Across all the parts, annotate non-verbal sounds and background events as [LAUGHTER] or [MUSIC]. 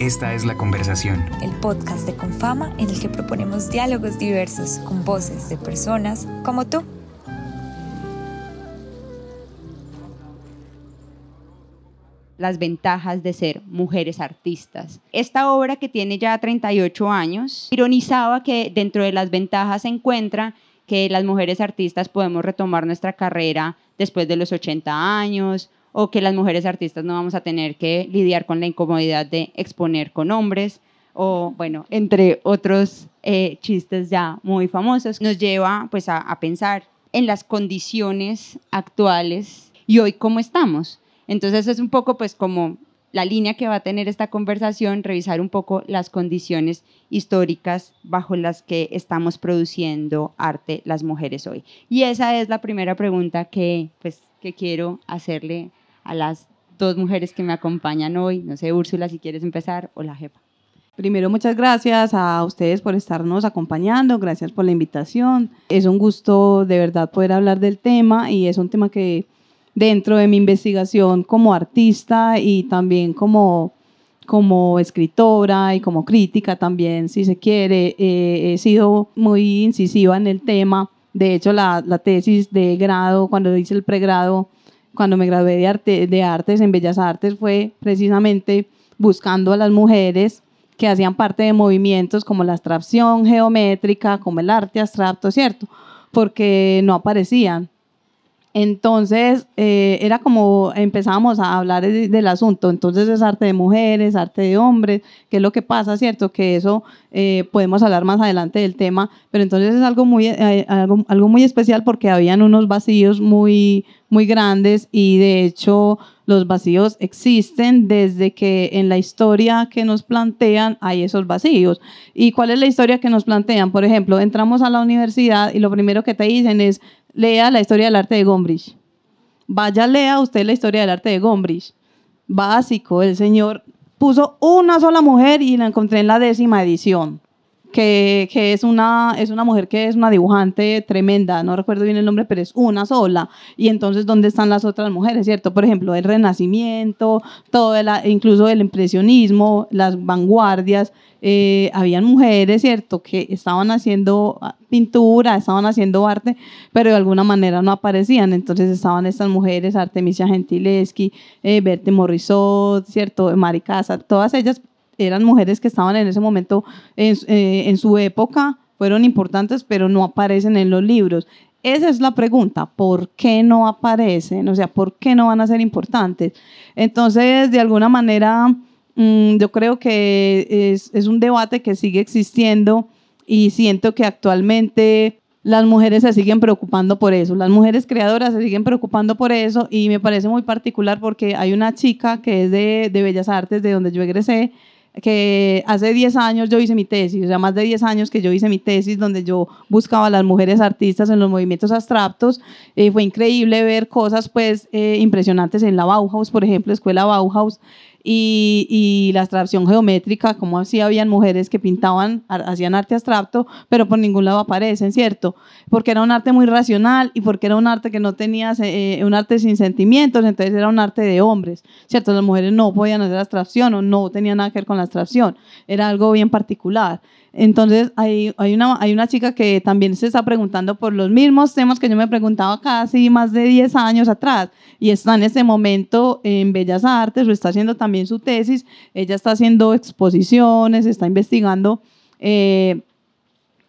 Esta es La Conversación. El podcast de Confama en el que proponemos diálogos diversos con voces de personas como tú. las ventajas de ser mujeres artistas. Esta obra que tiene ya 38 años ironizaba que dentro de las ventajas se encuentra que las mujeres artistas podemos retomar nuestra carrera después de los 80 años o que las mujeres artistas no vamos a tener que lidiar con la incomodidad de exponer con hombres o bueno, entre otros eh, chistes ya muy famosos, nos lleva pues a, a pensar en las condiciones actuales y hoy cómo estamos. Entonces es un poco pues como la línea que va a tener esta conversación, revisar un poco las condiciones históricas bajo las que estamos produciendo arte las mujeres hoy. Y esa es la primera pregunta que, pues, que quiero hacerle a las dos mujeres que me acompañan hoy. No sé, Úrsula, si quieres empezar, o la jefa. Primero, muchas gracias a ustedes por estarnos acompañando, gracias por la invitación. Es un gusto de verdad poder hablar del tema y es un tema que dentro de mi investigación como artista y también como, como escritora y como crítica también, si se quiere, eh, he sido muy incisiva en el tema. De hecho, la, la, tesis de grado, cuando hice el pregrado, cuando me gradué de, arte, de artes en Bellas Artes, fue precisamente buscando a las mujeres que hacían parte de movimientos como la abstracción geométrica, como el arte abstracto, ¿cierto? Porque no aparecían. Entonces, eh, era como empezábamos a hablar del asunto. Entonces, es arte de mujeres, arte de hombres, qué es lo que pasa, ¿cierto? Que eso eh, podemos hablar más adelante del tema, pero entonces es algo muy, eh, algo, muy especial porque habían unos vacíos muy, muy grandes y de hecho los vacíos existen desde que en la historia que nos plantean hay esos vacíos. ¿Y cuál es la historia que nos plantean? Por ejemplo, entramos a la universidad y lo primero que te dicen es lea la historia del arte de Gombrich. Vaya, lea usted la historia del arte de Gombrich. Básico, el señor puso una sola mujer y la encontré en la décima edición, que, es, una, es una mujer que es una dibujante tremenda, no recuerdo bien el nombre, pero es una sola. Y entonces, ¿dónde están las otras mujeres, cierto? Por ejemplo, el Renacimiento, todo el, incluso el impresionismo, las vanguardias, eh, habían mujeres, ¿cierto?, que estaban haciendo pintura, estaban haciendo arte, pero de alguna manera no aparecían. Entonces estaban estas mujeres, Artemisia Gentileschi, eh, Berta Morisot, ¿cierto?, Mari todas ellas eran mujeres que estaban en ese momento, en, eh, en su época, fueron importantes, pero no aparecen en los libros. Esa es la pregunta, ¿por qué no aparecen? O sea, ¿por qué no van a ser importantes? Entonces, de alguna manera Mm, yo creo que es, es un debate que sigue existiendo y siento que actualmente las mujeres se siguen preocupando por eso, las mujeres creadoras se siguen preocupando por eso y me parece muy particular porque hay una chica que es de, de Bellas Artes, de donde yo egresé, que hace 10 años yo hice mi tesis, o sea, más de 10 años que yo hice mi tesis donde yo buscaba a las mujeres artistas en los movimientos abstractos. Eh, fue increíble ver cosas pues eh, impresionantes en la Bauhaus, por ejemplo, Escuela Bauhaus, y, y, la abstracción geométrica, como así habían mujeres que pintaban, hacían arte abstracto, pero por ningún lado aparecen, ¿cierto? Porque era un arte muy racional y porque era un arte que no tenía, eh, un arte sin sentimientos, entonces era un arte de hombres, ¿cierto? Las mujeres no podían hacer abstracción o no tenían nada que ver con la abstracción, era algo bien particular. Entonces, hay, hay, una, hay una chica que también se está preguntando por los mismos temas que yo me preguntaba casi más de 10 años atrás y está en ese momento en Bellas Artes o está haciendo también su tesis. Ella está haciendo exposiciones, está investigando. Eh,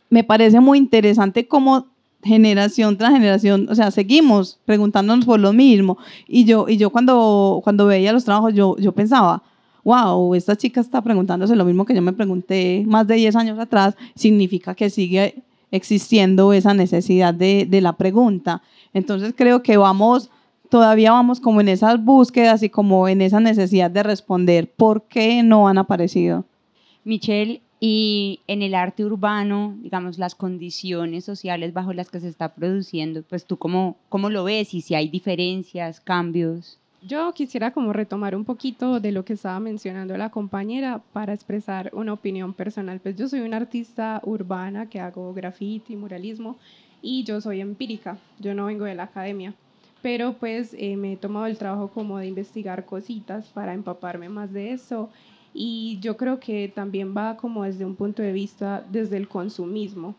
me parece muy interesante cómo generación tras generación, o sea, seguimos preguntándonos por lo mismo. Y yo, y yo cuando, cuando veía los trabajos, yo, yo pensaba, wow, esta chica está preguntándose lo mismo que yo me pregunté más de 10 años atrás, significa que sigue existiendo esa necesidad de, de la pregunta. Entonces creo que vamos, todavía vamos como en esas búsquedas y como en esa necesidad de responder por qué no han aparecido. Michelle, y en el arte urbano, digamos, las condiciones sociales bajo las que se está produciendo, pues tú cómo, cómo lo ves y si hay diferencias, cambios. Yo quisiera como retomar un poquito de lo que estaba mencionando la compañera para expresar una opinión personal. Pues yo soy una artista urbana que hago graffiti, muralismo y yo soy empírica, yo no vengo de la academia. pero pues eh, me he tomado el trabajo como de investigar cositas para empaparme más de eso y yo creo que también va como desde un punto de vista desde el consumismo.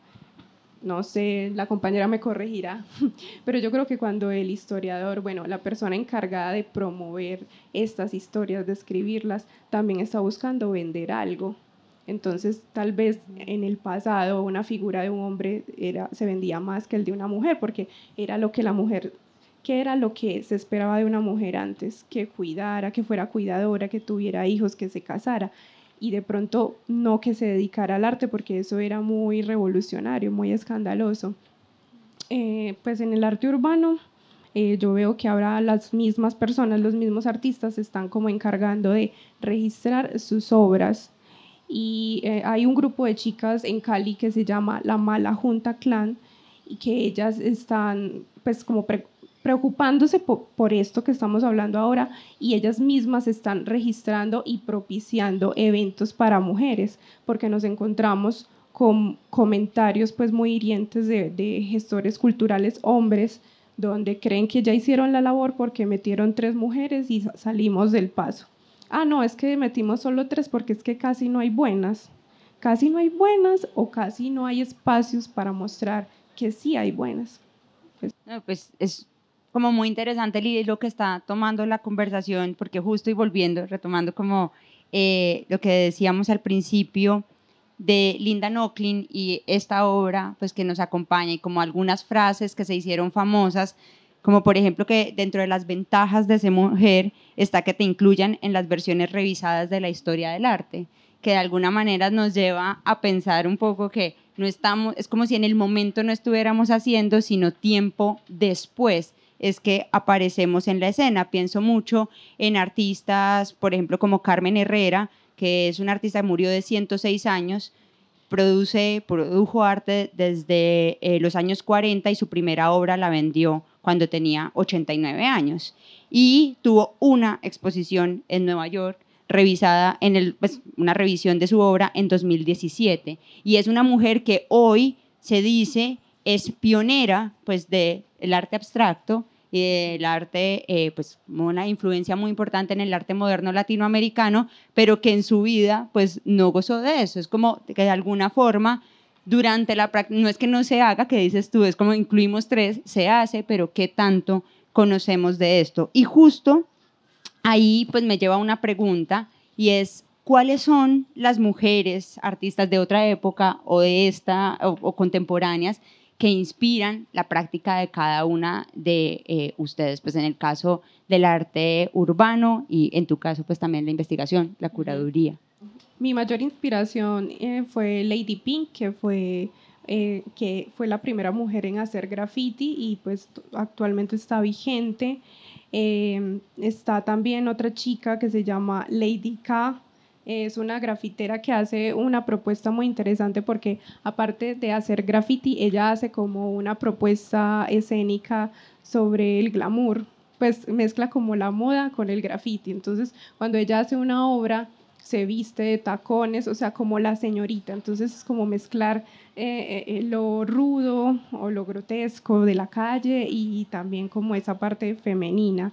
No sé, la compañera me corregirá, [LAUGHS] pero yo creo que cuando el historiador, bueno, la persona encargada de promover estas historias, de escribirlas, también está buscando vender algo. Entonces, tal vez en el pasado una figura de un hombre era, se vendía más que el de una mujer, porque era lo que la mujer ¿Qué era lo que se esperaba de una mujer antes? Que cuidara, que fuera cuidadora, que tuviera hijos, que se casara. Y de pronto no que se dedicara al arte, porque eso era muy revolucionario, muy escandaloso. Eh, pues en el arte urbano eh, yo veo que ahora las mismas personas, los mismos artistas están como encargando de registrar sus obras. Y eh, hay un grupo de chicas en Cali que se llama La Mala Junta Clan y que ellas están pues como preocupándose por, esto que estamos hablando ahora y ellas mismas están registrando y propiciando eventos para mujeres, porque nos encontramos con comentarios pues muy hirientes de, gestores culturales hombres donde creen que ya hicieron la labor porque metieron tres mujeres y salimos del paso. Ah, no, es que metimos solo tres porque es que casi no hay buenas. Casi no hay buenas o casi no hay espacios para mostrar que sí hay buenas. Pues, no, pues es como muy interesante lo que está tomando la conversación, porque justo y volviendo, retomando como eh, lo que decíamos al principio de Linda Nochlin y esta obra pues que nos acompaña y como algunas frases que se hicieron famosas, como por ejemplo que dentro de las ventajas de ser mujer está que te incluyan en las versiones revisadas de la historia del arte, que de alguna manera nos lleva a pensar un poco que no estamos, es como si en el momento no estuviéramos haciendo, sino tiempo después es que aparecemos en la escena. Pienso mucho en artistas, por ejemplo, como Carmen Herrera, que es una artista que murió de 106 años, produce, produjo arte desde eh, los años 40 y su primera obra la vendió cuando tenía 89 años. Y tuvo una exposición en Nueva York revisada en el, pues, una revisión de su obra en 2017. Y es una mujer que hoy se dice es pionera pues del arte abstracto y el arte, eh, pues una influencia muy importante en el arte moderno latinoamericano, pero que en su vida pues no gozó de eso. Es como que de alguna forma durante la práctica, no es que no se haga, que dices tú, es como incluimos tres, se hace, pero ¿qué tanto conocemos de esto? Y justo ahí pues me lleva una pregunta y es, ¿cuáles son las mujeres artistas de otra época o de esta o contemporáneas que inspiran la práctica de cada una de eh, ustedes, pues en el caso del arte urbano y en tu caso pues también la investigación, la curaduría. Mi mayor inspiración eh, fue Lady Pink, que fue, eh, que fue la primera mujer en hacer graffiti y pues actualmente está vigente. está también otra chica que se llama Lady K, es una grafitera que hace una propuesta muy interesante porque aparte de hacer graffiti, ella hace como una propuesta escénica sobre el glamour, pues mezcla como la moda con el graffiti. Entonces, cuando ella hace una obra, se viste de tacones, o sea, como la señorita. Entonces es como mezclar eh, eh, lo rudo o lo grotesco de la calle y también como esa parte femenina.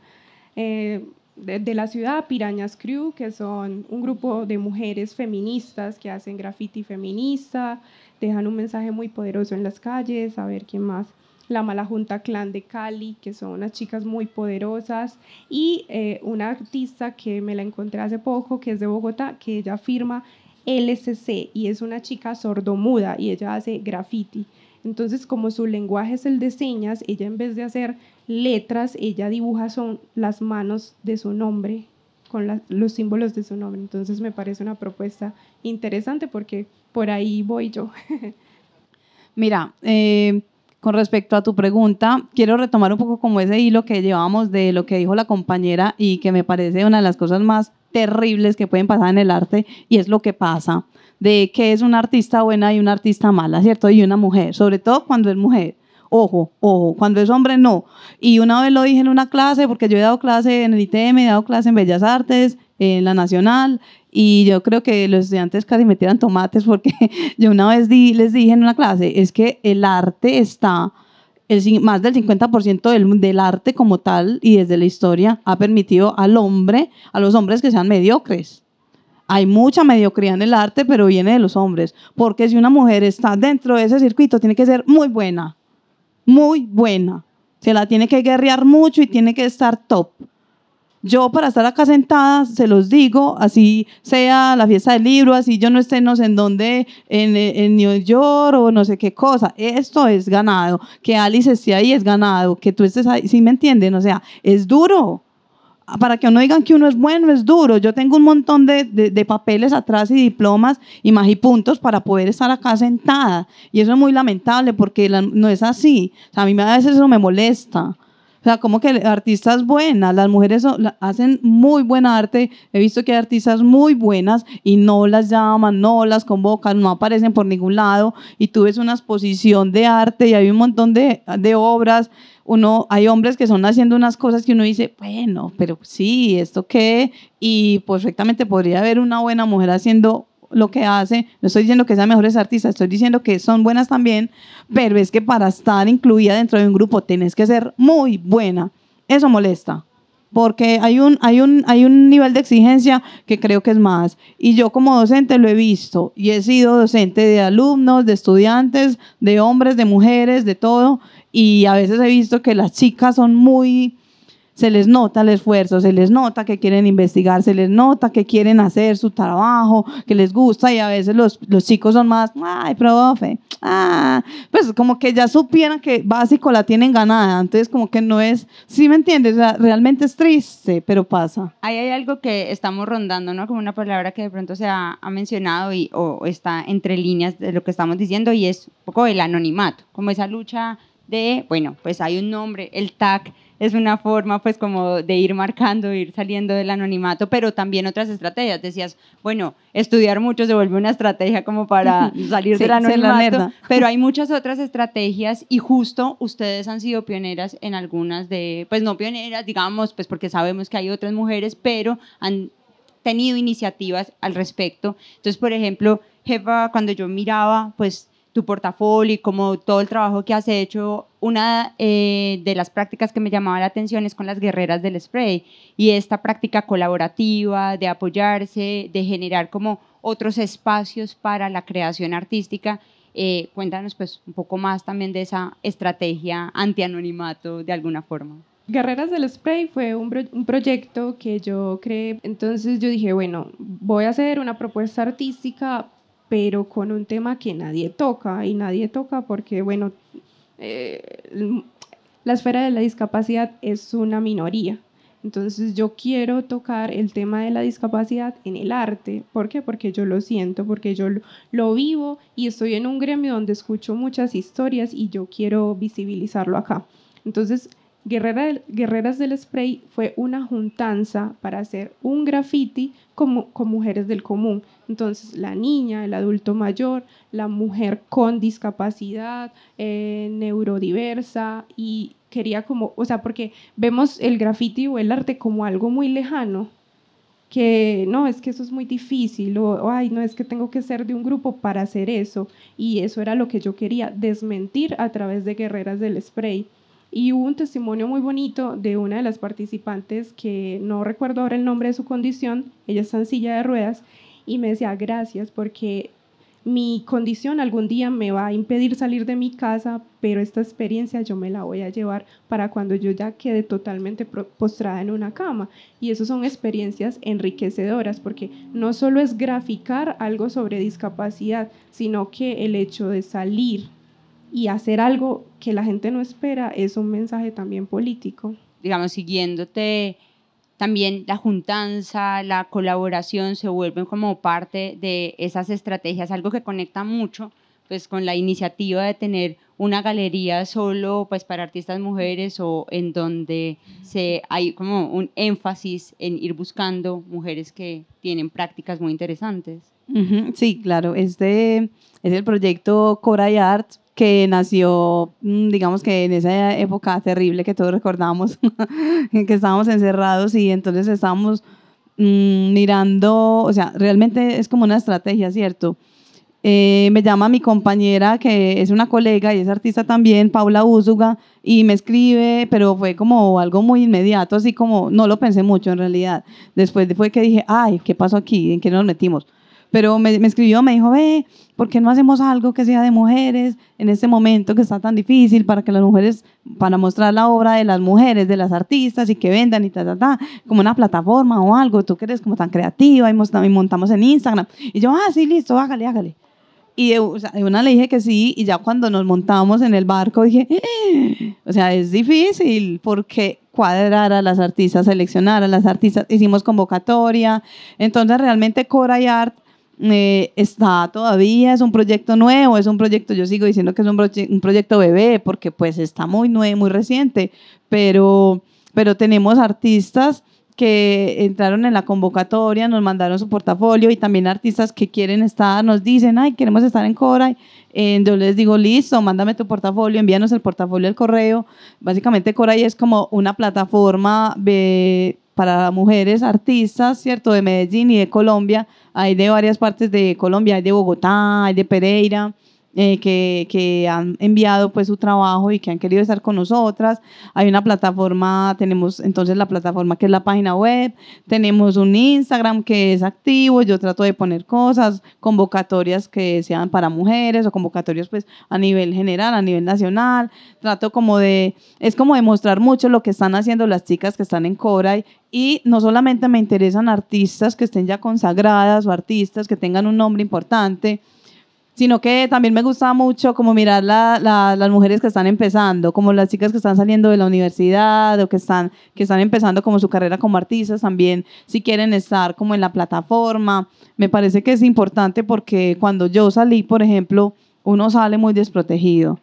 Eh, de, la ciudad, Pirañas Crew, que son un grupo de mujeres feministas que hacen graffiti feminista, dejan un mensaje muy poderoso en las calles, a ver quién más. La Mala Junta Clan de Cali, que son unas chicas muy poderosas, y eh, una artista que me la encontré hace poco, que es de Bogotá, que ella firma LCC y es una chica sordomuda y ella hace graffiti. Entonces, como su lenguaje es el de señas, ella en vez de hacer letras, ella dibuja son las manos de su nombre, con los símbolos de su nombre. Entonces, me parece una propuesta interesante porque por ahí voy yo. [LAUGHS] Mira, eh, con respecto a tu pregunta, quiero retomar un poco como ese hilo que llevamos de lo que dijo la compañera y que me parece una de las cosas más terribles que pueden pasar en el arte y es lo que pasa de que es una artista buena y una artista mala, ¿cierto? Y una mujer, sobre todo cuando es mujer. Ojo, ojo, cuando es hombre no. Y una vez lo dije en una clase, porque yo he dado clase en el ITM, he dado clase en Bellas Artes, en la Nacional, y yo creo que los estudiantes casi me tiran tomates porque [LAUGHS] yo una vez les dije en una clase, es que el arte está el, más del 50% del, del arte como tal y desde la historia ha permitido al hombre, a los hombres que sean mediocres. Hay mucha mediocridad en el arte, pero viene de los hombres. Porque si una mujer está dentro de ese circuito, tiene que ser muy buena. Muy buena. Se la tiene que guerrear mucho y tiene que estar top. Yo para estar acá sentada, se los digo, así sea la fiesta del libro, así yo no esté no sé en dónde, en, en New York o no sé qué cosa. Esto es ganado. Que Alice esté ahí es ganado. Que tú estés ahí, ¿sí me entienden? O sea, es duro. Para que no digan que uno es bueno, es duro. Yo tengo un montón de, de- papeles atrás y diplomas y magipuntos para poder estar acá sentada. Y eso es muy lamentable porque no es así. O sea, a mí a veces eso me molesta. O sea, como que artistas buenas, las mujeres hacen muy buena arte. He visto que hay artistas muy buenas y no las llaman, no las convocan, no aparecen por ningún lado. Y tú ves una exposición de arte y hay un montón de, de obras. Uno, hay hombres que son haciendo unas cosas que uno dice, bueno, pero sí, ¿esto qué? Y perfectamente podría haber una buena mujer haciendo lo que hace. No estoy diciendo que sean mejores artistas, estoy diciendo que son buenas también, pero es que para estar incluida dentro de un grupo tienes que ser muy buena. Eso molesta. Porque hay un, hay, un, hay un nivel de exigencia que creo que es más. Y yo como docente lo he visto y he sido docente de alumnos, de estudiantes, de hombres, de mujeres, de todo. Y a veces he visto que las chicas son muy, se les nota el esfuerzo, se les nota que quieren investigar, se les nota que quieren hacer su trabajo, que les gusta y a veces los, los chicos son más, ay, profe, ah, pues como que ya supieran que básico la tienen ganada, entonces como que no es, ¿sí me entiendes? Realmente es triste, pero pasa. Ahí hay algo que estamos rondando, ¿no? Como una palabra que de pronto se ha, ha mencionado y, o está entre líneas de lo que estamos diciendo y es un poco el anonimato, como esa lucha de, bueno, pues hay un nombre, el tag es una forma pues como de ir marcando, ir saliendo del anonimato, pero también otras estrategias. Decías, bueno, estudiar mucho se vuelve una estrategia como para [LAUGHS] salir Sí, del anonimato, pero hay muchas otras estrategias y justo ustedes han sido pioneras en algunas de, pues no pioneras, digamos, pues porque sabemos que hay otras mujeres, pero han tenido iniciativas al respecto. Entonces, por ejemplo, jefa, cuando yo miraba, pues tu portafolio y como todo el trabajo que has hecho, una eh, de las prácticas que me llamaba la atención es con las guerreras del spray y esta práctica colaborativa de apoyarse, de generar como otros espacios para la creación artística. Eh, cuéntanos pues un poco más también de esa estrategia anti-anonimato de alguna forma. Guerreras del Spray fue un, un proyecto que yo creé, entonces yo dije, bueno, voy a hacer una propuesta artística, pero con un tema que nadie toca, y nadie toca porque, bueno, eh, la esfera de la discapacidad es una minoría. Entonces yo quiero tocar el tema de la discapacidad en el arte. ¿Por qué? Porque yo lo siento, porque yo lo, lo vivo y estoy en un gremio donde escucho muchas historias y yo quiero visibilizarlo acá. Entonces, Guerreras del Spray fue una juntanza para hacer un graffiti como, con mujeres del común. Entonces, la niña, el adulto mayor, la mujer con discapacidad, eh, neurodiversa y quería como, o sea, porque vemos el graffiti o el arte como algo muy lejano, que no, es que eso es muy difícil, o, ay, no, es que tengo que ser de un grupo para hacer eso. Y eso era lo que yo quería, desmentir a través de Guerreras del Spray. Y hubo un testimonio muy bonito de una de las participantes que no recuerdo ahora el nombre de su condición, ella está en silla de ruedas, y me decía gracias porque mi condición algún día me va a impedir salir de mi casa, pero esta experiencia yo me la voy a llevar para cuando yo ya quede totalmente postrada en una cama. Y eso son experiencias enriquecedoras, porque no solo es graficar algo sobre discapacidad, sino que el hecho de salir y hacer algo que la gente no espera es un mensaje también político. digamos, siguiéndote, también la juntanza, la colaboración se vuelven como parte de esas estrategias, algo que conecta mucho pues con la iniciativa de tener una galería solo pues para artistas mujeres o en donde se hay como un énfasis en ir buscando mujeres que tienen prácticas muy interesantes. Ujú, Sí, claro. Este es el proyecto Coray Art que nació, mm, digamos que en esa época terrible que todos recordamos, [LAUGHS] en que estábamos encerrados y entonces estábamos mm, mirando, o sea, realmente es como una estrategia, ¿cierto? eh, me llama mi compañera, que es una colega y es artista también, Paula Úsuga, y me escribe, pero fue como algo muy inmediato, así como no lo pensé mucho en realidad. Después fue que dije, ay, ¿qué pasó aquí? ¿En qué nos metimos? Pero me, me escribió, me dijo, ve, ¿por qué no hacemos algo que sea de mujeres en este momento que está tan difícil para que las mujeres, para mostrar la obra de las mujeres, de las artistas y que vendan y ta, ta, ta, como una plataforma o algo, tú que eres como tan creativa y montamos en Instagram. Y yo, ah, sí, listo, hágale, hágale. Y de, o sea, de una le dije que sí, y ya cuando nos montamos en el barco dije, "Eh". o sea, es difícil porque cuadrar a las artistas, seleccionar a las artistas, hicimos convocatoria, entonces realmente Cora y Art eh, está todavía, es un proyecto nuevo, es un proyecto, yo sigo diciendo que es un, proye- un proyecto bebé porque pues está muy nuevo, muy reciente, pero, pero tenemos artistas que entraron en la convocatoria, nos mandaron su portafolio y también artistas que quieren estar, nos dicen, ay, queremos estar en Cora. Eh, yo les digo, listo, mándame tu portafolio, envíanos el portafolio al correo. Básicamente Cora es como una plataforma de- para mujeres artistas, ¿cierto? De Medellín y de Colombia. Hay de varias partes de Colombia, hay de Bogotá, hay de Pereira. Eh, que, han enviado pues su trabajo y que han querido estar con nosotras. Hay una plataforma, tenemos entonces la plataforma que es la página web, tenemos un Instagram que es activo, yo trato de poner cosas, convocatorias que sean para mujeres o convocatorias pues a nivel general, a nivel nacional, trato como de, es como demostrar mucho lo que están haciendo las chicas que están en Cora y no solamente me interesan artistas que estén ya consagradas o artistas que tengan un nombre importante, sino que también me gusta mucho como mirar la- la- las mujeres que están empezando, como las chicas que están saliendo de la universidad o que están, que están empezando como su carrera como artistas también, si quieren estar como en la plataforma. Me parece que es importante porque cuando yo salí, por ejemplo, uno sale muy desprotegido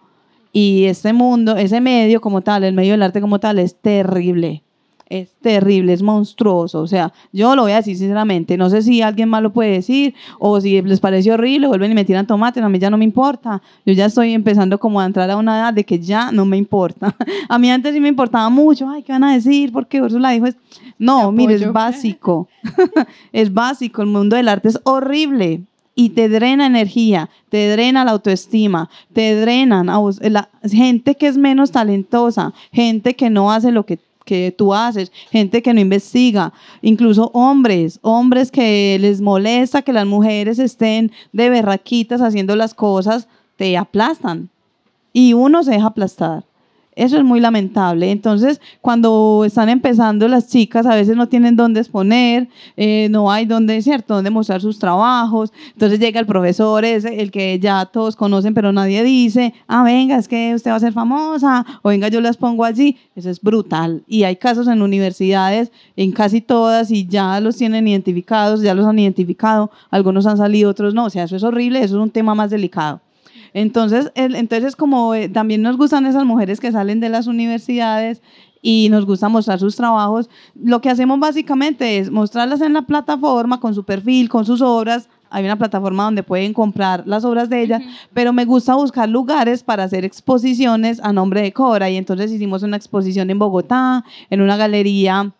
y este mundo, ese medio como tal, el medio del arte como tal, es terrible. Es terrible, es monstruoso. O sea, yo lo voy a decir sinceramente. No sé si alguien más lo puede decir o si les parece horrible, vuelven y me tiran tomate. A mí ya no me importa. Yo ya estoy empezando como a entrar a una edad de que ya no me importa. [LAUGHS] A mí antes sí me importaba mucho. Ay, ¿qué van a decir? Porque Úrsula dijo es. No, mire, es básico. [LAUGHS] [LAUGHS] es básico. El mundo del arte es horrible y te drena energía, te drena la autoestima, te drenan a vos- la, gente que es menos talentosa, gente que no hace lo que, que tú haces, gente que no investiga, incluso hombres, hombres que les molesta que las mujeres estén de berraquitas haciendo las cosas, te aplastan y uno se deja aplastar. Eso es muy lamentable. Entonces, cuando están empezando las chicas, a veces no tienen dónde exponer, eh, no hay dónde, ¿cierto?, dónde mostrar sus trabajos. Entonces llega el profesor, ese, el que ya todos conocen, pero nadie dice, ah, venga, es que usted va a ser famosa, o venga, yo las pongo allí. Eso es brutal. Y hay casos en universidades, en casi todas, y ya los tienen identificados, ya los han identificado. Algunos han salido, otros no. O sea, eso es horrible, eso es un tema más delicado. Entonces, el- entonces como eh, también nos gustan esas mujeres que salen de las universidades y nos gusta mostrar sus trabajos, lo que hacemos básicamente es mostrarlas en la plataforma con su perfil, con sus obras. Hay una plataforma donde pueden comprar las obras de ella, pero me gusta buscar lugares para hacer exposiciones a nombre de Cora. Y entonces hicimos una exposición en Bogotá, en una galería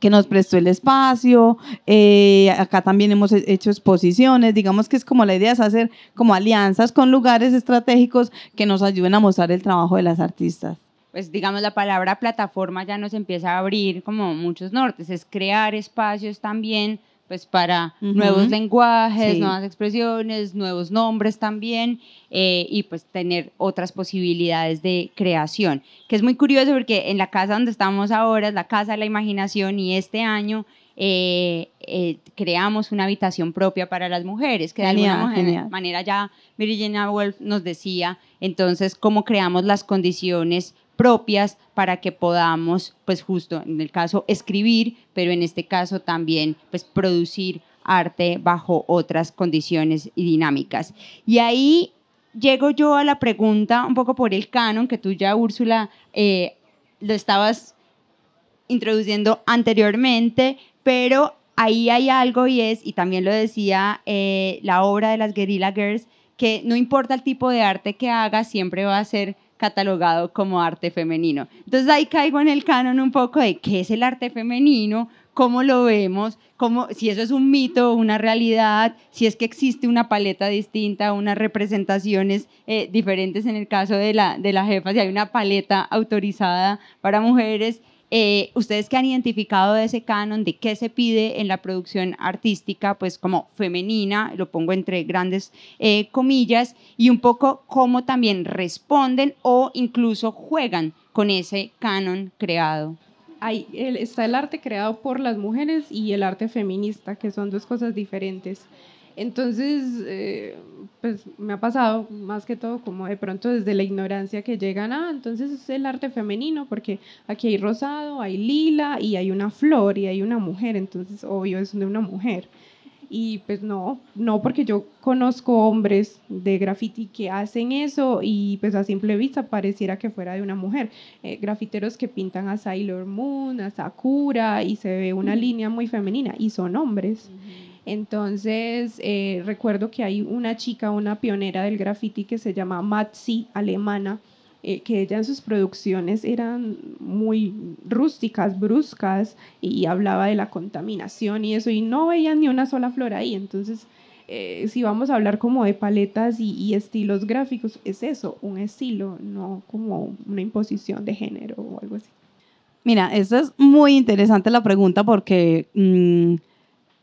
que nos prestó el espacio. eh, acá también hemos he- hecho exposiciones. Digamos que es como la idea es hacer como alianzas con lugares estratégicos que nos ayuden a mostrar el trabajo de las artistas. pues digamos la palabra plataforma ya nos empieza a abrir como muchos nortes, es crear espacios también pues para nuevos lenguajes, Sí. nuevas expresiones, nuevos nombres también eh, y pues tener otras posibilidades de creación, que es muy curioso porque en la casa donde estamos ahora es la casa de la imaginación y este año eh, eh, creamos una habitación propia para las mujeres, que de Genial, alguna manera- manera ya Virginia Woolf nos decía, entonces cómo creamos las condiciones propias para que podamos, pues justo en el caso escribir, pero en este caso también, pues producir arte bajo otras condiciones y dinámicas. Y ahí llego yo a la pregunta un poco por el canon, que tú ya, Úrsula, eh, lo estabas introduciendo anteriormente, pero ahí hay algo y es, y también lo decía eh, la obra de las Guerrilla Girls, que no importa el tipo de arte que haga, siempre va a ser catalogado como arte femenino. Entonces ahí caigo en el canon un poco de qué es el arte femenino, cómo lo vemos, cómo, si eso es un mito o una realidad, si es que existe una paleta distinta, unas representaciones eh, diferentes en el caso de la, de la jefa, si hay una paleta autorizada para mujeres. Eh, ustedes que han identificado de ese canon, de qué se pide en la producción artística, pues como femenina, lo pongo entre grandes eh, comillas, y un poco cómo también responden o incluso juegan con ese canon creado. Hay, está el arte creado por las mujeres y el arte feminista, que son dos cosas diferentes. Entonces, eh, pues me ha pasado más que todo como de pronto desde la ignorancia que llegan, ah, entonces es el arte femenino, porque aquí hay rosado, hay lila y hay una flor y hay una mujer, entonces obvio es de una mujer. Y pues no, no porque yo conozco hombres de graffiti que hacen eso y pues a simple vista pareciera que fuera de una mujer. Eh, grafiteros que pintan a Sailor Moon, a Sakura y se ve una línea muy femenina y son hombres. Entonces, eh, recuerdo que hay una chica, una pionera del graffiti que se llama Matzi, alemana, eh, que ella en sus producciones eran muy rústicas, bruscas, y hablaba de la contaminación y eso, y no veían ni una sola flor ahí. Entonces, eh, si vamos a hablar como de paletas y, y, estilos gráficos, es eso, un estilo, no como una imposición de género o algo así. Mira, esto es muy interesante la pregunta porque... Mm,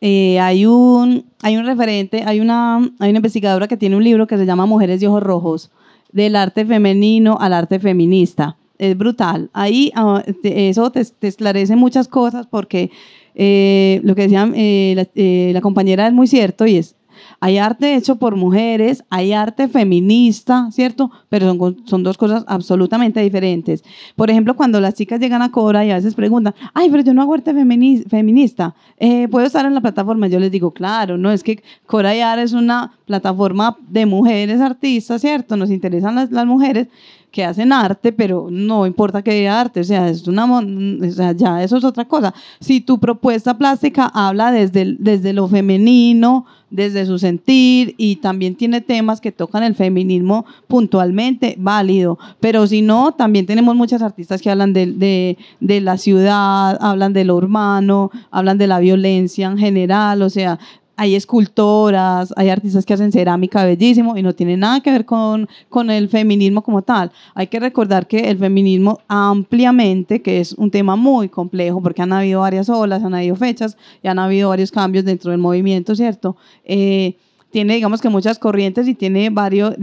eh, hay, un, hay un referente, hay una, hay una investigadora que tiene un libro que se llama Mujeres de Ojos Rojos, del arte femenino al arte feminista. Es brutal. Ahí ah, eso te, esclarece muchas cosas porque eh, lo que decía eh, la compañera es muy cierto y es hay arte hecho por mujeres, hay arte feminista, ¿cierto? Pero son, dos cosas absolutamente diferentes. Por ejemplo, cuando las chicas llegan a Cora y a veces preguntan, ay, pero yo no hago arte feminista, eh, ¿puedo estar en la plataforma? Yo les digo, claro, no, es que Cora y es una plataforma de mujeres artistas, ¿cierto? Nos interesan las, las mujeres que hacen arte, pero no importa que haya arte, o sea, es una, o sea, ya eso es otra cosa. Si tu propuesta plástica habla desde, desde lo femenino, desde su sentir y también tiene temas que tocan el feminismo puntualmente, válido. Pero si no, también tenemos muchas artistas que hablan de, de, de la ciudad, hablan de lo urbano, hablan de la violencia en general, o sea, hay escultoras, hay artistas que hacen cerámica bellísimo y no tiene nada que ver con, con, el feminismo como tal. Hay que recordar que el feminismo ampliamente, que es un tema muy complejo porque han habido varias olas, han habido fechas y han habido varios cambios dentro del movimiento, ¿cierto? Eh, tiene, digamos que muchas corrientes y tiene varios,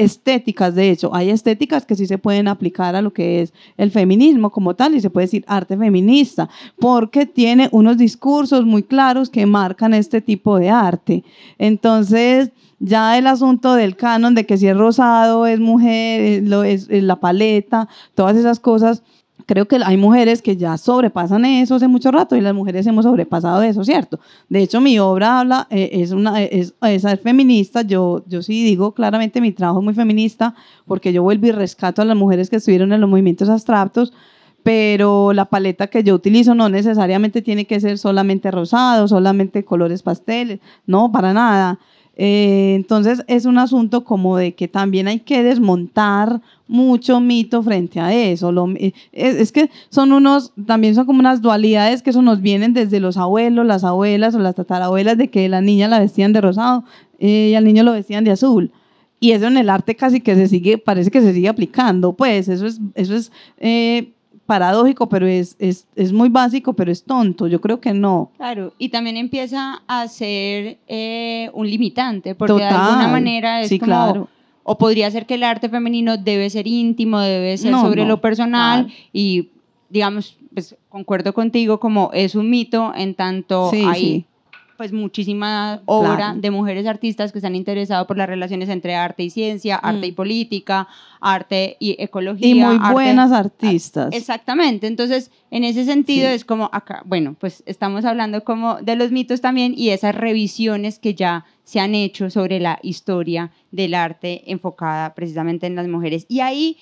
estéticas, de hecho, hay estéticas que sí se pueden aplicar a lo que es el feminismo como tal y se puede decir arte feminista, porque tiene unos discursos muy claros que marcan este tipo de arte. Entonces, ya el asunto del canon de que si es rosado es mujer, lo es la paleta, todas esas cosas creo que hay mujeres que ya sobrepasan eso hace mucho rato y las mujeres hemos sobrepasado eso, ¿cierto? De hecho, mi obra habla, eh, es, una, es, es, feminista, yo, yo sí digo claramente mi trabajo es muy feminista porque yo vuelvo y rescato a las mujeres que estuvieron en los movimientos abstractos, pero la paleta que yo utilizo no necesariamente tiene que ser solamente rosado, solamente colores pasteles, no, para nada. Eh, entonces es un asunto como de que también hay que desmontar mucho mito frente a eso. Eh, es, que son unos, también son como unas dualidades que eso nos vienen desde los abuelos, las abuelas o las tatarabuelas de que la niña la vestían de rosado eh, y al niño lo vestían de azul. Y eso en el arte casi que se sigue, parece que se sigue aplicando. Pues eso es, eso es paradójico, pero es, es, es, muy básico, pero es tonto. Yo creo que no. Claro, y también empieza a ser eh, un limitante, porque de alguna manera es como... Claro. O podría ser que el arte femenino debe ser íntimo, debe ser sobre lo personal y, digamos, pues concuerdo contigo, como es un mito en tanto hay pues muchísima obra de mujeres artistas que están interesadas por las relaciones entre arte y ciencia, arte y mm. política, arte y ecología. Y muy buenas artistas. Exactamente, entonces en ese sentido es como acá, bueno, pues estamos hablando como de los mitos también y esas revisiones que ya se han hecho sobre la historia del arte enfocada precisamente en las mujeres. Y ahí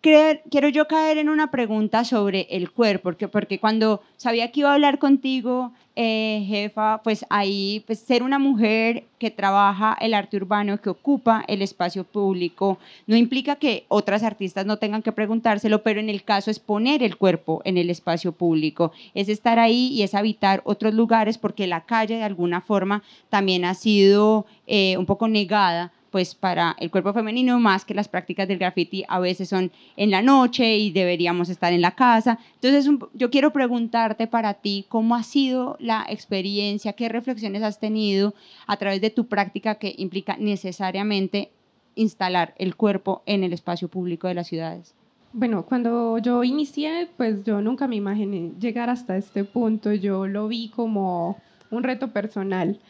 quiero yo caer en una pregunta sobre el cuerpo, porque, cuando sabía que iba a hablar contigo, eh, jefa, pues ahí pues ser una mujer que trabaja el arte urbano, que ocupa el espacio público, no implica que otras artistas no tengan que preguntárselo, pero en el caso es poner el cuerpo en el espacio público, es estar ahí y es habitar otros lugares, porque la calle de alguna forma también ha sido eh, un poco negada pues para el cuerpo femenino más que las prácticas del graffiti a veces son en la noche y deberíamos estar en la casa. Entonces yo quiero preguntarte para ti cómo ha sido la experiencia, qué reflexiones has tenido a través de tu práctica que implica necesariamente instalar el cuerpo en el espacio público de las ciudades. Bueno, cuando yo inicié, pues yo nunca me imaginé llegar hasta este punto. Yo lo vi como un reto personal.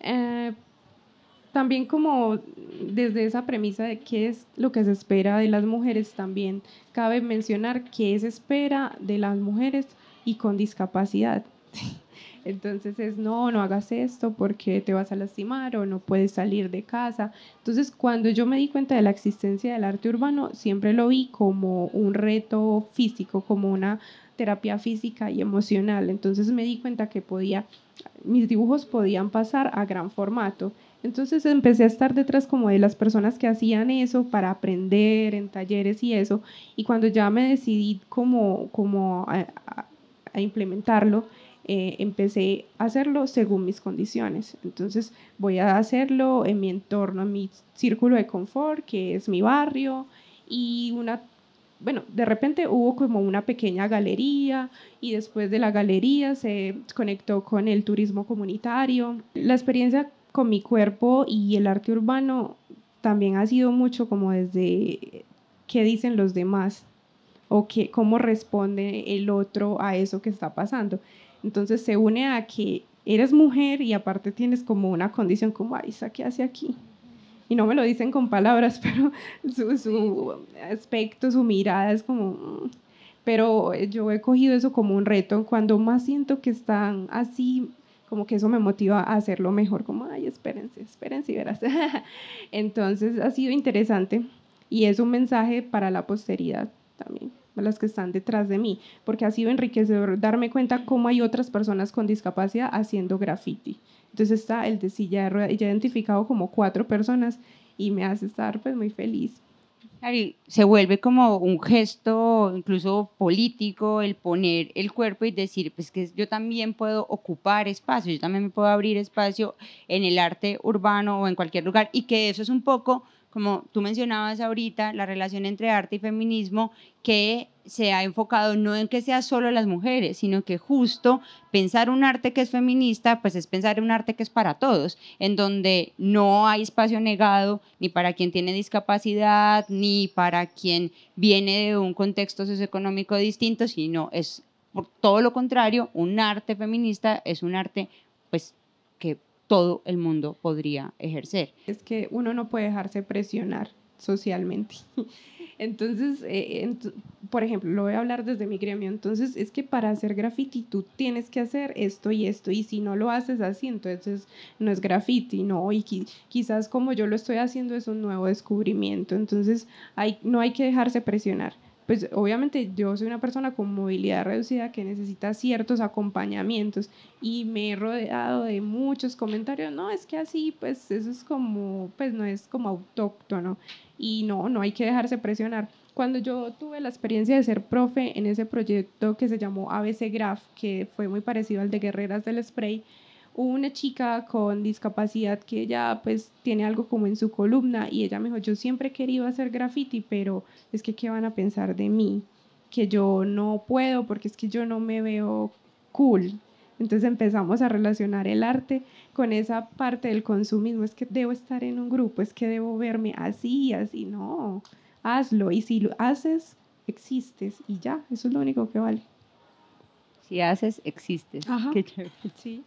Eh, también como desde esa premisa de qué es lo que se espera de las mujeres, también cabe mencionar qué se espera de las mujeres y con discapacidad. [LAUGHS] Entonces es, no, no hagas esto porque te vas a lastimar o no puedes salir de casa. Entonces cuando yo me di cuenta de la existencia del arte urbano, siempre lo vi como un reto físico, como una terapia física y emocional. Entonces me di cuenta que podía, mis dibujos podían pasar a gran formato entonces empecé a estar detrás como de las personas que hacían eso para aprender en talleres y eso. Y cuando ya me decidí como, como a, implementarlo, eh, empecé a hacerlo según mis condiciones. Entonces voy a hacerlo en mi entorno, en mi círculo de confort, que es mi barrio, y una bueno, de repente hubo como una pequeña galería y después de la galería se conectó con el turismo comunitario. La experiencia con mi cuerpo y el arte urbano también ha sido mucho como desde qué dicen los demás o qué, cómo responde el otro a eso que está pasando. Entonces se une a que eres mujer y aparte tienes como una condición como, ay, ¿qué hace aquí? Y no me lo dicen con palabras, [LAUGHS] pero su, su aspecto, su mirada es como... Mm". Pero yo he cogido eso como un reto. Cuando más siento que están así como que eso me motiva a hacerlo mejor, como, ay, espérense, espérense y verás. [LAUGHS] Entonces ha sido interesante y es un mensaje para la posteridad también, para las que están detrás de mí, porque ha sido enriquecedor darme cuenta cómo hay otras personas con discapacidad haciendo graffiti. Entonces está el de silla de ruedas, ya he identificado como cuatro personas y me hace estar pues muy feliz se vuelve como un gesto incluso político el poner el cuerpo y decir, pues que yo también puedo ocupar espacio, yo también me puedo abrir espacio en el arte urbano o en cualquier lugar y que eso es un poco como tú mencionabas ahorita, la relación entre arte y feminismo, que se ha enfocado no en que sea solo las mujeres, sino que justo pensar un arte que es feminista, pues es pensar un arte que es para todos, en donde no hay espacio negado ni para quien tiene discapacidad, ni para quien viene de un contexto socioeconómico distinto, sino es por todo lo contrario, un arte feminista es un arte pues que todo el mundo podría ejercer. Es que uno no puede dejarse presionar socialmente. [LAUGHS] Entonces, eh, por ejemplo, lo voy a hablar desde mi gremio. Entonces, es que para hacer graffiti tú tienes que hacer esto y esto. Y si no lo haces así, entonces no es graffiti, ¿no? Y quizás como yo lo estoy haciendo es un nuevo descubrimiento. Entonces, no hay que dejarse presionar pues obviamente yo soy una persona con movilidad reducida que necesita ciertos acompañamientos y me he rodeado de muchos comentarios, no, es que así, pues eso es como, pues no es como autóctono y no, no hay que dejarse presionar. Cuando yo tuve la experiencia de ser profe en ese proyecto que se llamó ABC Graph, que fue muy parecido al de Guerreras del Spray, una chica con discapacidad que ella pues tiene algo como en su columna y ella me dijo, yo siempre he querido hacer graffiti, pero es que ¿qué van a pensar de mí? Que yo no puedo porque es que yo no me veo cool. Entonces empezamos a relacionar el arte con esa parte del consumismo, es que debo estar en un grupo, es que debo verme así, así, no, hazlo y si lo haces, existes y ya, eso es lo único que vale si haces, existes. Sí.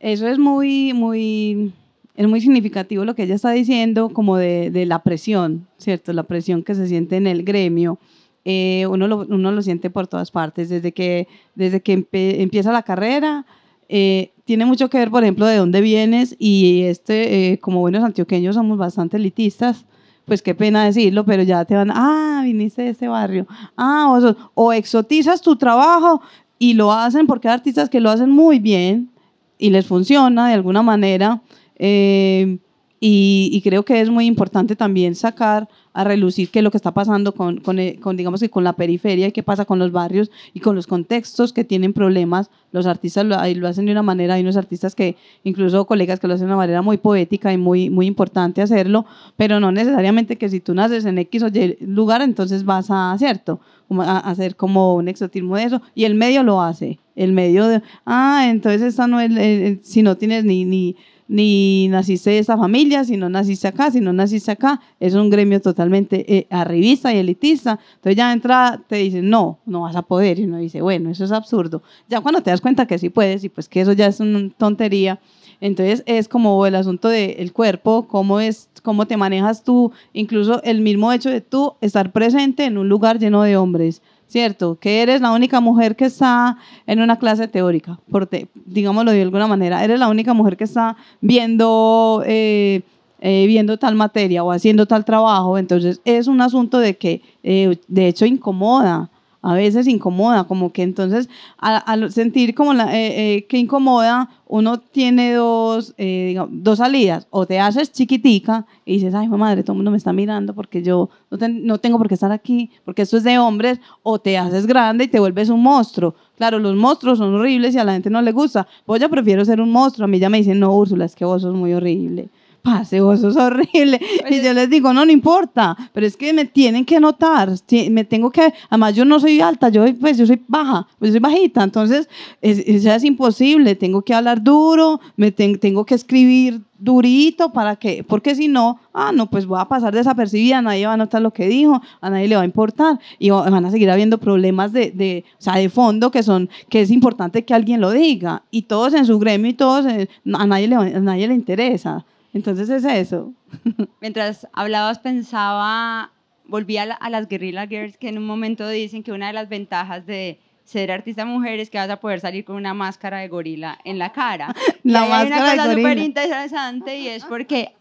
Eso es muy, muy, es muy significativo lo que ella está diciendo, como de, de la presión, ¿cierto? La presión que se siente en el gremio. Eh, uno, lo, uno lo siente por todas partes, desde que, desde que empieza la carrera. Eh, tiene mucho que ver, por ejemplo, de dónde vienes y este, eh, como buenos antioqueños somos bastante elitistas, pues qué pena decirlo, pero ya te van, ah, viniste de este barrio, ah, o, o exotizas tu trabajo y lo hacen porque hay artistas que lo hacen muy bien y les funciona de alguna manera. Eh, y, creo que es muy importante también sacar a relucir qué es lo que está pasando con, eh, con, digamos que con la periferia y qué pasa con los barrios y con los contextos que tienen problemas. Los artistas lo, hacen de una manera, hay unos artistas que, incluso colegas que lo hacen de una manera muy poética y muy, muy importante hacerlo, pero no necesariamente que si tú naces en X o Y lugar, entonces vas a, ¿cierto? A hacer como un exotismo de eso. Y el medio lo hace. El medio de, ah, entonces esta no es, si no tienes ni, ni ni naciste de esa familia, si no naciste acá, si no naciste acá, es un gremio totalmente eh, arribista y elitista. Entonces ya entra, te dicen, no, no vas a poder. Y uno dice, bueno, eso es absurdo. Ya cuando te das cuenta que sí puedes y pues que eso ya es una tontería, entonces es como el asunto del cuerpo, cómo, es, cómo te manejas tú, incluso el mismo hecho de tú estar presente en un lugar lleno de hombres. ¿Cierto? Que eres la única mujer que está en una clase teórica, porque, digámoslo de alguna manera, eres la única mujer que está viendo, eh, eh, viendo tal materia o haciendo tal trabajo, entonces es un asunto de que eh, de hecho incomoda, a veces incomoda, como que entonces al, sentir como eh, eh, que incomoda, uno tiene dos, eh, dos salidas, o te haces chiquitica y dices, ay, madre, todo el mundo me está mirando porque yo no, no, tengo por qué estar aquí, porque esto es de hombres, o te haces grande y te vuelves un monstruo. Claro, los monstruos son horribles y a la gente no le gusta. Pues yo prefiero ser un monstruo. A mí ya me dicen, no, Úrsula, es que vos sos muy horrible pase, vos sos horrible. [LAUGHS] y yo les digo, no, no importa, pero es que me tienen que notar, me tengo que, además yo no soy alta, yo, pues yo soy baja, pues soy bajita, entonces es, es imposible, tengo que hablar duro, me tengo que escribir durito para que, porque si no, ah, no, pues voy a pasar desapercibida, nadie va a notar lo que dijo, a nadie le va a importar y van a seguir habiendo problemas de, de, o sea, de fondo que son, que es importante que alguien lo diga y todos en su gremio y todos, eh, a nadie le, a nadie le interesa. Entonces es eso. [LAUGHS] Mientras hablabas pensaba, volví a, las Guerrilla Girls que en un momento dicen que una de las ventajas de ser artista mujer es que vas a poder salir con una máscara de gorila en la cara. [LAUGHS] La y hay una cosa súper interesante y es porque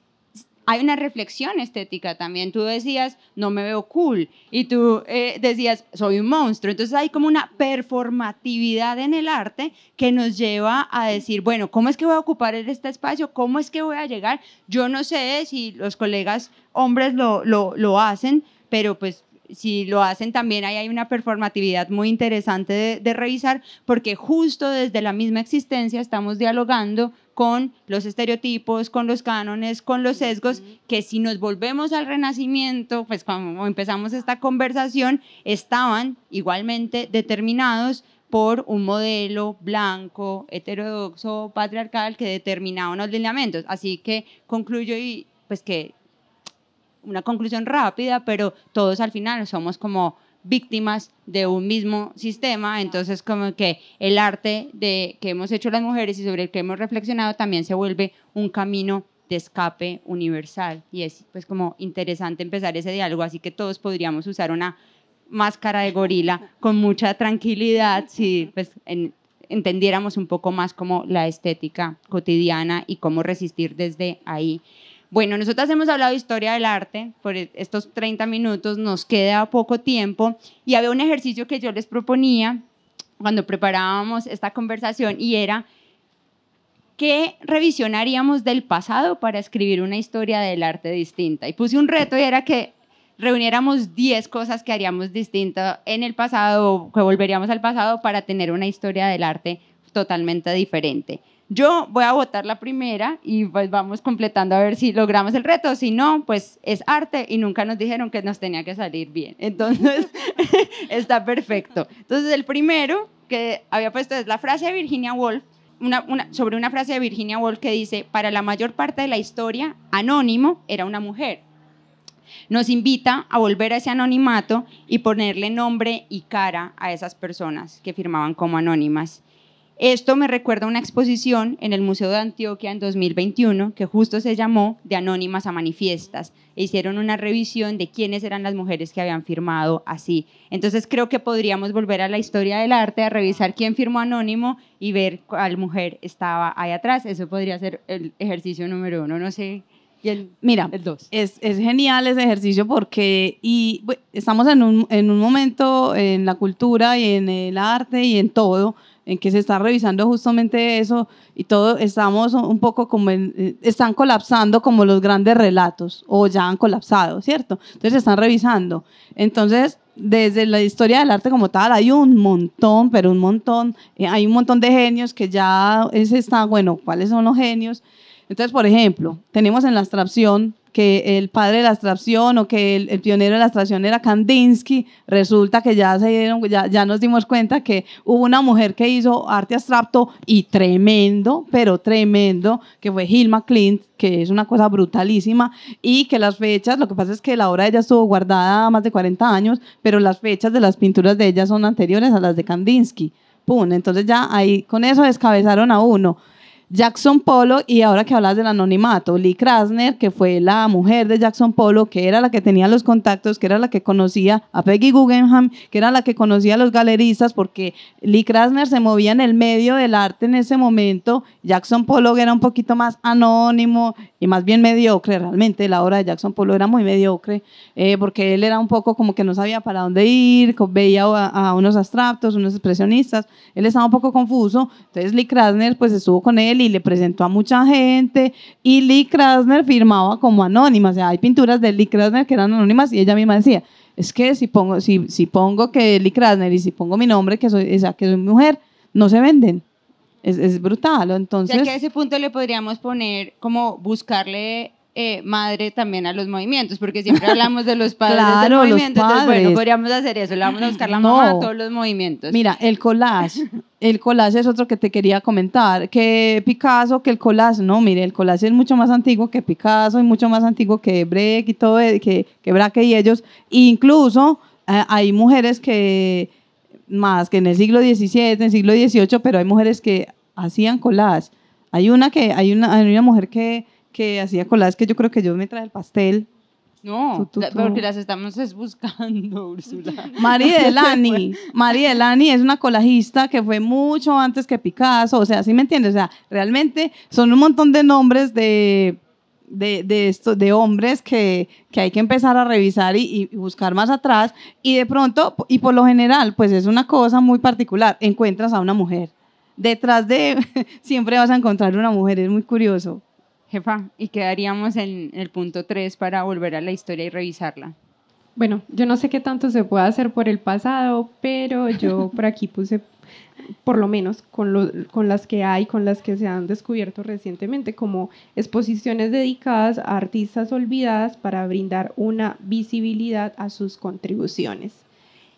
hay una reflexión estética también. Tú decías, no me veo cool. Y tú eh, decías, soy un monstruo. Entonces hay como una performatividad en el arte que nos lleva a decir, bueno, ¿cómo es que voy a ocupar este espacio? ¿Cómo es que voy a llegar? Yo no sé si los colegas hombres lo, lo, lo hacen, pero pues si lo hacen también ahí hay una performatividad muy interesante de, revisar porque justo desde la misma existencia estamos dialogando con los estereotipos, con los cánones, con los sesgos, que si nos volvemos al renacimiento, pues cuando empezamos esta conversación, estaban igualmente determinados por un modelo blanco, heterodoxo, patriarcal que determinaba unos lineamientos. Así que concluyo y pues que una conclusión rápida, pero todos al final somos como víctimas de un mismo sistema, entonces como que el arte de que hemos hecho las mujeres y sobre el que hemos reflexionado también se vuelve un camino de escape universal y es pues como interesante empezar ese diálogo, así que todos podríamos usar una máscara de gorila con mucha tranquilidad si pues entendiéramos un poco más como la estética cotidiana y cómo resistir desde ahí. Bueno, nosotras hemos hablado de historia del arte por estos 30 minutos, nos queda poco tiempo y había un ejercicio que yo les proponía cuando preparábamos esta conversación y era ¿qué revisión haríamos del pasado para escribir una historia del arte distinta? Y puse un reto y era que reuniéramos 10 cosas que haríamos distinto en el pasado que volveríamos al pasado para tener una historia del arte totalmente diferente. Yo voy a votar la primera y pues vamos completando a ver si logramos el reto. Si no, pues es arte y nunca nos dijeron que nos tenía que salir bien. Entonces, [LAUGHS] está perfecto. Entonces, el primero que había puesto es la frase de Virginia Woolf, sobre una frase de Virginia Woolf que dice, para la mayor parte de la historia, Anónimo era una mujer. Nos invita a volver a ese anonimato y ponerle nombre y cara a esas personas que firmaban como anónimas. Esto me recuerda a una exposición en el Museo de Antioquia en 2021 que justo se llamó De Anónimas a Manifiestas. E hicieron una revisión de quiénes eran las mujeres que habían firmado así. Entonces creo que podríamos volver a la historia del arte, a revisar quién firmó anónimo y ver cuál mujer estaba ahí atrás. Eso podría ser el ejercicio número uno. No sé Y el, Mira, el 2. es, es genial ese ejercicio porque y, estamos en un, en un momento en la cultura y en el arte y en todo en que se está revisando justamente eso y todo estamos un poco como en, eh, están colapsando como los grandes relatos o ya han colapsado, ¿cierto? Entonces se están revisando. Entonces, desde la historia del arte como tal hay un montón, pero un montón, eh, hay un montón de genios que ya es está, bueno, ¿cuáles son los genios? Entonces, por ejemplo, tenemos en la abstracción que el padre de la abstracción o que el, el pionero de la abstracción era Kandinsky, resulta que ya, se dieron, ya, ya nos dimos cuenta que hubo una mujer que hizo arte abstracto y tremendo, pero tremendo, que fue Hilma Klint, que es una cosa brutalísima, y que las fechas, lo que pasa es que la obra de ella estuvo guardada más de 40 años, pero las fechas de las pinturas de ella son anteriores a las de Kandinsky. Pum, entonces ya ahí con eso descabezaron a uno. Jackson Pollock y ahora que hablas del anonimato, Lee Krasner, que fue la mujer de Jackson Pollock, que era la que tenía los contactos, que era la que conocía a Peggy Guggenheim, que era la que conocía a los galeristas, porque Lee Krasner se movía en el medio del arte en ese momento, Jackson Pollock era un poquito más anónimo y más bien mediocre, realmente la obra de Jackson Pollock era muy mediocre, eh, porque él era un poco como que no sabía para dónde ir, veía a, a unos abstractos, unos expresionistas, él estaba un poco confuso, entonces Lee Krasner pues estuvo con él le presentó a mucha gente y Lee Krasner firmaba como anónima, o sea, hay pinturas de Lee Krasner que eran anónimas y ella misma decía, es que si pongo, si, si pongo que Lee Krasner y si pongo mi nombre que soy, o sea, que soy mujer, no se venden. Es, es brutal, O entonces... sea que a ese punto le podríamos poner como buscarle eh, madre también a los movimientos, porque siempre hablamos de los [LAUGHS] padres Claro, del los movimiento, entonces bueno, padres. podríamos hacer eso, le vamos a buscar la No. mamá a todos los movimientos. Mira, el collage. El collage es otro que te quería comentar. Que Picasso, que el collage, no, mire, el collage es mucho más antiguo que Picasso y mucho más antiguo que Brecht y todo, eh, que, que Braque y ellos. Incluso eh, hay mujeres que, más que en el siglo XVII, en el siglo XVIII, pero hay mujeres que hacían collage. Hay una que, hay una, hay una mujer que, que hacía collage que yo creo que yo me trae el pastel. no, Tú, tú, tú. porque las estamos es buscando, [LAUGHS] Úrsula. Mari Delani. Mari Delani es una colajista que fue mucho antes que Picasso. O sea, ¿sí me entiendes? O sea, realmente son un montón de nombres de, de, de, esto- de hombres que, que hay que empezar a revisar y, y buscar más atrás. Y de pronto, y por lo general, pues es una cosa muy particular. Encuentras a una mujer. Detrás de, [LAUGHS] siempre vas a encontrar una mujer. Es muy curioso. Jefa, ¿y quedaríamos en el punto 3 para volver a la historia y revisarla? Bueno, yo no sé qué tanto se puede hacer por el pasado, pero yo [LAUGHS] por aquí puse, por lo menos con, lo- con las que hay, con las que se han descubierto recientemente, como exposiciones dedicadas a artistas olvidadas para brindar una visibilidad a sus contribuciones.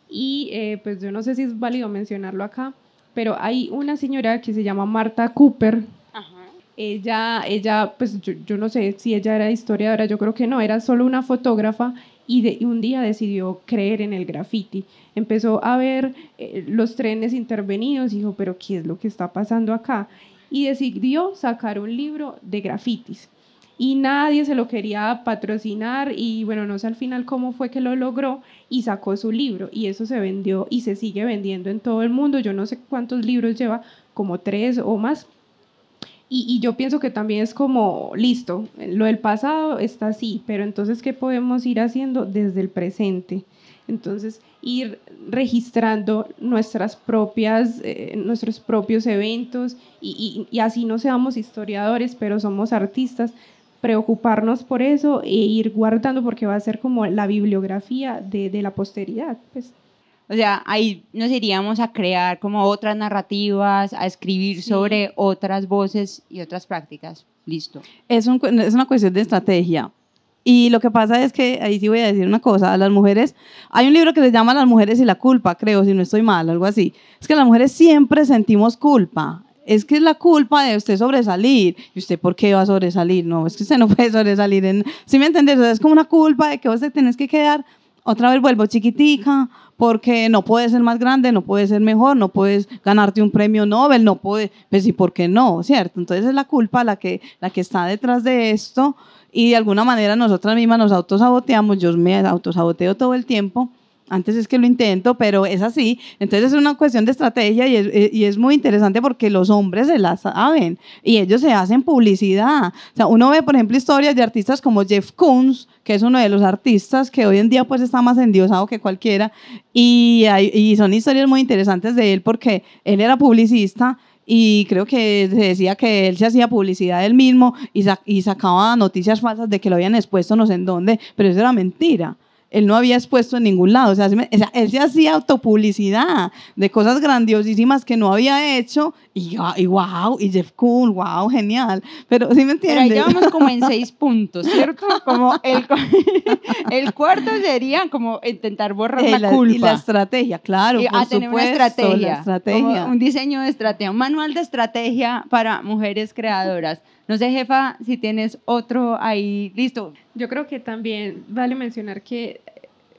Y eh, pues yo no sé si es válido mencionarlo acá, pero hay una señora que se llama Marta Cooper, ella, ella, pues yo, yo no sé si ella era historiadora, yo creo que no, era solo una fotógrafa y, de, un día decidió creer en el graffiti. Empezó a ver eh, los trenes intervenidos y dijo, pero ¿qué es lo que está pasando acá? Y decidió sacar un libro de grafitis. Y nadie se lo quería patrocinar y bueno, no sé al final cómo fue que lo logró y sacó su libro y eso se vendió y se sigue vendiendo en todo el mundo. Yo no sé cuántos libros lleva, como tres o más, y, yo pienso que también es como, listo, lo del pasado está así, pero entonces, ¿qué podemos ir haciendo desde el presente? Entonces, ir registrando nuestras propias, eh, nuestros propios eventos y, y- y así no seamos historiadores, pero somos artistas, preocuparnos por eso e ir guardando porque va a ser como la bibliografía de, de la posteridad. Pues. O sea, ahí nos iríamos a crear como otras narrativas, a escribir Sí. sobre otras voces y otras prácticas. Listo. es, un es una cuestión de estrategia. Y lo que pasa es que, ahí sí voy a decir una cosa, a las mujeres, hay un libro que se llama Las mujeres y la culpa, creo, si no estoy mal, algo así. Es que las mujeres siempre sentimos culpa. Es que es la culpa de usted sobresalir. ¿Y usted por qué va a sobresalir? No, es que usted no [LAUGHS] puede sobresalir. En, ¿Sí me entiendes? O sea, es como una culpa de que vos te tenés que quedar, otra vez vuelvo chiquitica, porque no puedes ser más grande, no puedes ser mejor, no puedes ganarte un premio Nobel, no puedes, pues y por qué no, ¿cierto? Entonces es la culpa la que, la que está detrás de esto y de alguna manera nosotras mismas nos autosaboteamos, yo me autosaboteo todo el tiempo Antes es que lo intento, pero es así. Entonces es una cuestión de estrategia y es, eh, y es muy interesante porque los hombres se la saben y ellos se hacen publicidad. O sea, uno ve, por ejemplo, historias de artistas como Jeff Koons, que es uno de los artistas que hoy en día pues está más endiosado que cualquiera. Y, hay- y son historias muy interesantes de él porque él era publicista y creo que se decía que él se hacía publicidad él mismo y, sa- y sacaba noticias falsas de que lo habían expuesto no sé en dónde, pero eso era mentira. Él no había expuesto en ningún lado, o sea, él se hacía autopublicidad de cosas grandiosísimas que no había hecho y, ah, y wow, y Jeff Koons, wow, genial, pero sí me Pero ahí entiendes. ya vamos como en seis [LAUGHS] puntos, ¿cierto? Como el, [LAUGHS] el cuarto sería como intentar borrar Eh, la, la- culpa. y la estrategia, claro, Y por a tener una estrategia, la estrategia. como un diseño de estrategia, un manual de estrategia para mujeres creadoras. No sé, jefa, si tienes otro ahí listo. Yo creo que también vale mencionar que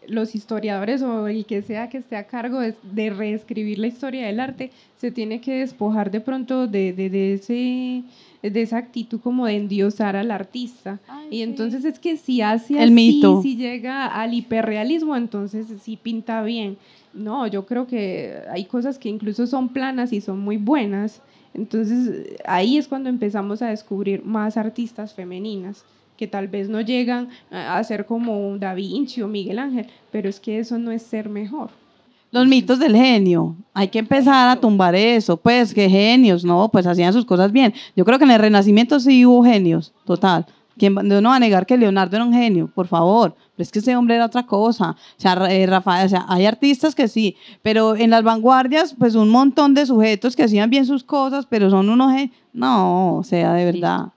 los historiadores o el que sea que esté a cargo de, de reescribir la historia del arte se tiene que despojar de pronto de, de, de ese de esa actitud como de endiosar al artista. y entonces es que si hace El así, mito. si llega al hiperrealismo, entonces sí pinta bien. No, yo creo que hay cosas que incluso son planas y son muy buenas. Entonces ahí es cuando empezamos a descubrir más artistas femeninas que tal vez no llegan a ser como un Da Vinci o Miguel Ángel, pero es que eso no es ser mejor. Los mitos del genio. Hay que empezar a tumbar eso. Pues que genios, ¿no? Pues hacían sus cosas bien. Yo creo que en el Renacimiento sí hubo genios, total. ¿Quién no va a negar que Leonardo era un genio? Por favor. Pero es que ese hombre era otra cosa. O sea, eh, Rafael, o sea, hay artistas que sí, pero en las vanguardias, pues un montón de sujetos que hacían bien sus cosas, pero son unos genios. No, o sea, de verdad.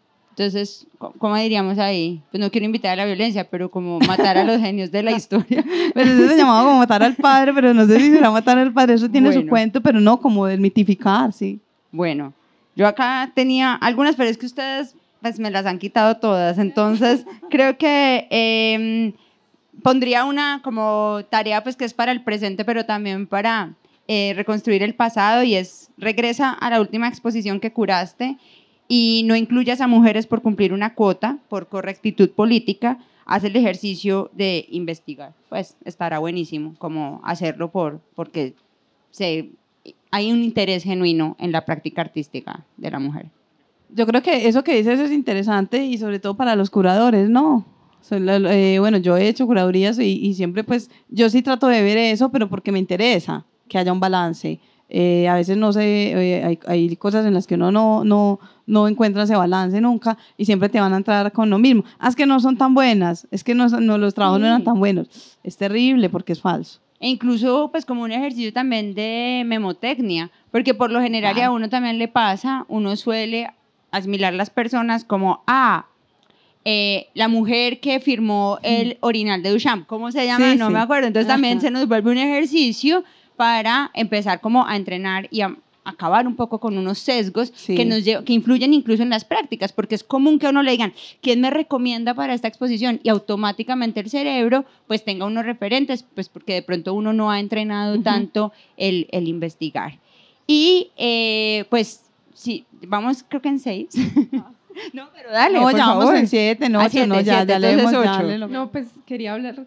Entonces, ¿cómo diríamos ahí? Pues no quiero invitar a la violencia, pero como matar a los [LAUGHS] genios de la historia. [LAUGHS] Pero eso se llamaba como matar al padre, pero no sé si será matar al padre. Eso tiene su Bueno. cuento, pero no como desmitificar, sí. Bueno, yo acá tenía algunas, pero es que ustedes pues me las han quitado todas. Entonces, [LAUGHS] creo que em, pondría una como tarea pues que es para el presente, pero también para eh, reconstruir el pasado y es regresa a la última exposición que curaste y no incluyas a mujeres por cumplir una cuota, por correctitud política, haz el ejercicio de investigar. Pues estará buenísimo como hacerlo por, porque se, hay un interés genuino en la práctica artística de la mujer. Yo creo que eso que dices es interesante y sobre todo para los curadores, ¿no? Eh, bueno, yo he hecho curadurías y, y siempre pues yo sí trato de ver eso, pero porque me interesa que haya un balance. Eh, a veces no sé, eh, hay, hay cosas en las que uno no, no, no encuentra ese balance nunca y siempre te van a entrar con lo mismo. Ah, es que no son tan buenas, es que no, no los trabajos no eran Sí. tan buenos. Es terrible porque es falso. E incluso pues como un ejercicio también de memotecnia, porque por lo general y a uno también le pasa, uno suele asimilar las personas como, ah, eh, la mujer que firmó el orinal de Duchamp, ¿cómo se llama? Sí, no sí. me acuerdo. Entonces también Ajá. se nos vuelve un ejercicio para empezar como a entrenar y a acabar un poco con unos sesgos Sí. que nos que influyen incluso en las prácticas, porque es común que a uno le digan, ¿quién me recomienda para esta exposición? Y automáticamente el cerebro pues tenga unos referentes, pues porque de pronto uno no ha entrenado Ujú. tanto el, el investigar. Y eh, pues sí, vamos creo que en seis. [LAUGHS] no, pero dale, no, por ya vamos favor. en siete, en Ah, ocho, siete, no, ya, siete, ya le entonces hemos- ocho. ya le lo- No, pues quería hablar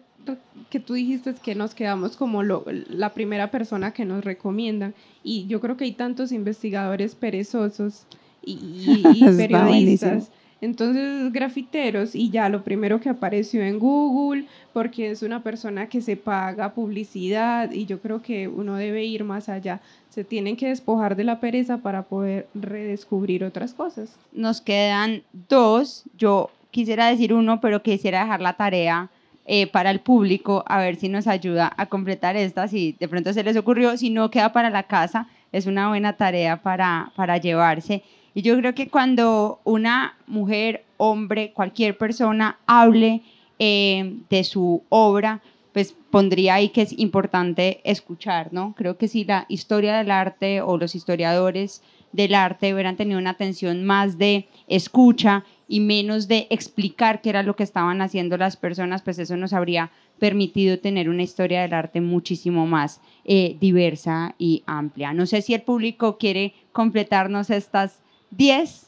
que tú dijiste que nos quedamos como lo- la primera persona que nos recomiendan y yo creo que hay tantos investigadores perezosos y, y- [LAUGHS] periodistas. Entonces, grafiteros, y ya lo primero que apareció en Google, porque es una persona que se paga publicidad, y yo creo que uno debe ir más allá. Se tienen que despojar de la pereza para poder redescubrir otras cosas. Nos quedan dos. Yo quisiera decir uno, pero quisiera dejar la tarea eh, para el público, a ver si nos ayuda a completar esta, si de pronto se les ocurrió, si no queda para la casa, es una buena tarea para, para llevarse. Y yo creo que cuando una mujer, hombre, cualquier persona hable eh, de su obra, pues pondría ahí que es importante escuchar, ¿no? Creo que si la historia del arte o los historiadores del arte hubieran tenido una atención más de escucha y menos de explicar qué era lo que estaban haciendo las personas, pues eso nos habría permitido tener una historia del arte muchísimo más eh, diversa y amplia. No sé si el público quiere completarnos estas 10.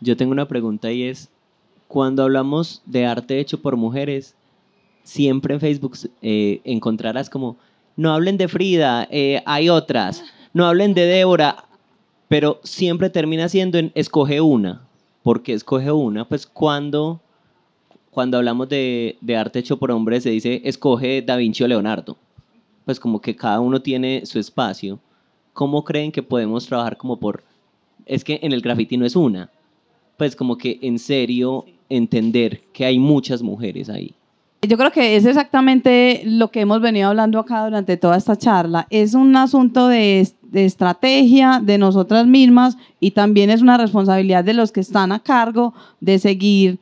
Yo tengo una pregunta y es, cuando hablamos de arte hecho por mujeres, siempre en Facebook eh, encontrarás como, no hablen de Frida, eh, hay otras, no hablen de Débora, pero siempre termina siendo en escoge una. ¿Por qué escoge una? Pues cuando, cuando hablamos de, de arte hecho por hombres se dice escoge Da Vinci o Leonardo. Pues como que cada uno tiene su espacio. ¿Cómo creen que podemos trabajar como por... Es que en el graffiti no es una. Pues como que en serio entender que hay muchas mujeres ahí. Yo creo que es exactamente lo que hemos venido hablando acá durante toda esta charla. Es un asunto de, de, estrategia de nosotras mismas y también es una responsabilidad de los que están a cargo de seguir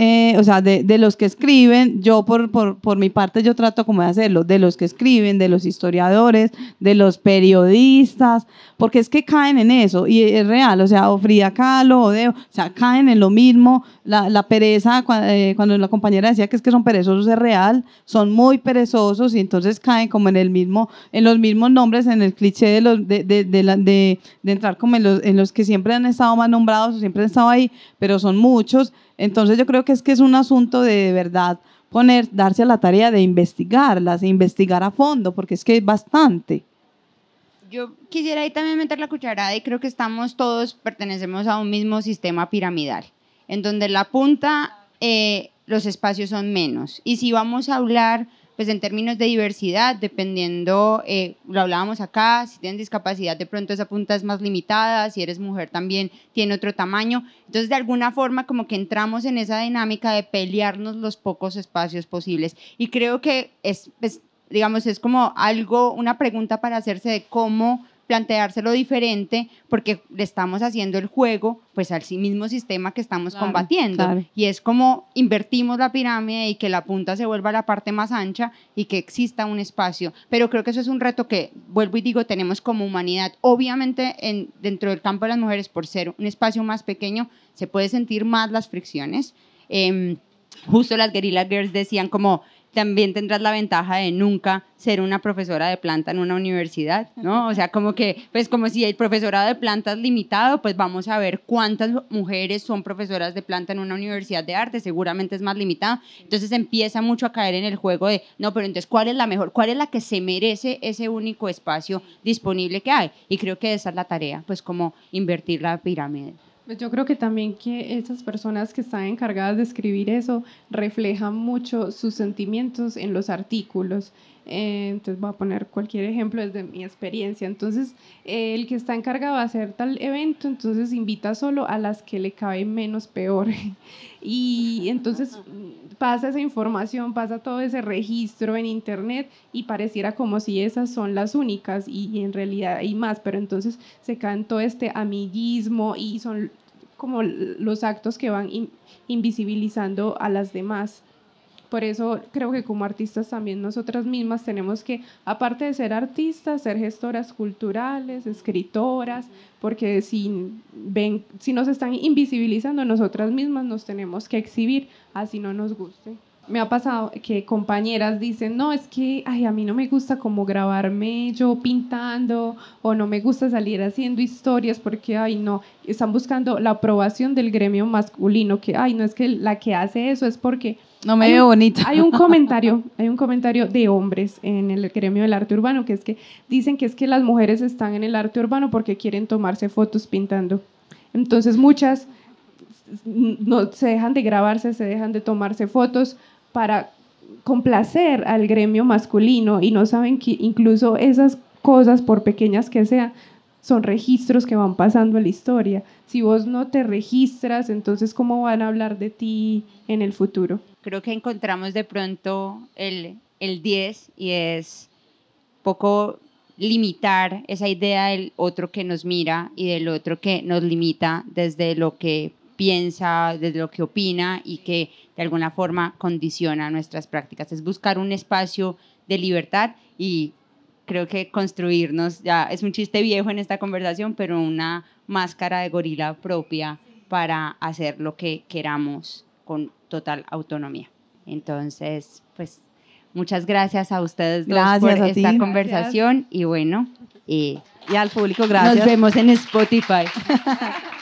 eh, o sea, de, de, los que escriben, yo por, por, por, mi parte yo trato como de hacerlo, de los que escriben, de los historiadores, de los periodistas, porque es que caen en eso y es real, o sea, o Frida Kahlo, o, o sea, caen en lo mismo, la, la pereza, eh, cuando la compañera decía que es que son perezosos, es real, son muy perezosos y entonces caen como en el mismo, en los mismos nombres, en el cliché de, los, de, de, de entrar como en los, en los que siempre han estado más nombrados o siempre han estado ahí, pero son muchos. Entonces yo creo que es que es un asunto de, verdad poner, darse la tarea de investigarlas, de investigar a fondo, porque es que es bastante. Yo quisiera ahí también meter la cucharada y creo que estamos todos, pertenecemos a un mismo sistema piramidal, en donde la punta eh, los espacios son menos. Y si vamos a hablar pues en términos de diversidad, dependiendo, eh, lo hablábamos acá, si tienes discapacidad, de pronto esa punta es más limitada, si eres mujer también tiene otro tamaño. Entonces, de alguna forma, como que entramos en esa dinámica de pelearnos los pocos espacios posibles. Y creo que es, es digamos, es como algo, una pregunta para hacerse de cómo planteárselo diferente porque le estamos haciendo el juego pues al mismo sistema que estamos claro, combatiendo. claro. y es como invertimos la pirámide y que la punta se vuelva la parte más ancha y que exista un espacio. Pero creo que eso es un reto que vuelvo y digo tenemos como humanidad. Obviamente en, dentro del campo de las mujeres por ser un espacio más pequeño se puede sentir más las fricciones. Eh, justo las Guerrilla Girls decían como también tendrás la ventaja de nunca ser una profesora de planta en una universidad, ¿no? O sea, como que, pues como si el profesorado de planta es limitado, pues vamos a ver cuántas mujeres son profesoras de planta en una universidad de arte, seguramente es más limitado. Entonces empieza mucho a caer en el juego de, no, pero entonces, ¿cuál es la mejor? ¿Cuál es la que se merece ese único espacio disponible que hay? Y creo que esa es la tarea, pues como invertir la pirámide. Pues yo creo que también que esas personas que están encargadas de escribir eso reflejan mucho sus sentimientos en los artículos. Eh, entonces voy a poner cualquier ejemplo desde mi experiencia. Entonces, eh, el que está encargado de hacer tal evento, entonces invita solo a las que le cabe menos peor. [LAUGHS] y entonces pasa esa información, pasa todo ese registro en internet y pareciera como si esas son las únicas y, en realidad hay más, pero entonces se cae todo este amiguismo y son como los actos que van in, invisibilizando a las demás. Por eso creo que como artistas también nosotras mismas tenemos que, aparte de ser artistas, ser gestoras culturales, escritoras, porque si, ven, si nos están invisibilizando nosotras mismas nos tenemos que exhibir, así no nos guste. Me ha pasado que compañeras dicen, no, es que ay, a mí no me gusta como grabarme yo pintando o no me gusta salir haciendo historias porque, ay, no, están buscando la aprobación del gremio masculino, que, ay, no es que la que hace eso es porque no me veo bonita. Hay un [LAUGHS] comentario, hay un comentario de hombres en el gremio del arte urbano que es que dicen que es que las mujeres están en el arte urbano porque quieren tomarse fotos pintando. Entonces muchas no se dejan de grabarse, se dejan de tomarse fotos para complacer al gremio masculino y no saben que incluso esas cosas, por pequeñas que sean, son registros que van pasando en la historia. Si vos no te registras, entonces ¿cómo van a hablar de ti en el futuro? Creo que encontramos de pronto el, el 10 y es poco limitar esa idea del otro que nos mira y del otro que nos limita desde lo que piensa, desde lo que opina y que de alguna forma condiciona nuestras prácticas. Es buscar un espacio de libertad y creo que construirnos, ya es un chiste viejo en esta conversación, pero una máscara de gorila propia para hacer lo que queramos con total autonomía. Entonces, pues muchas gracias a ustedes dos gracias por a esta ti. conversación y bueno, y, y al público gracias. nos vemos en Spotify. [LAUGHS]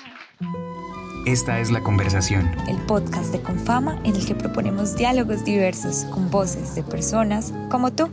Esta es la conversación. El podcast de Confama en el que proponemos diálogos diversos con voces de personas como tú.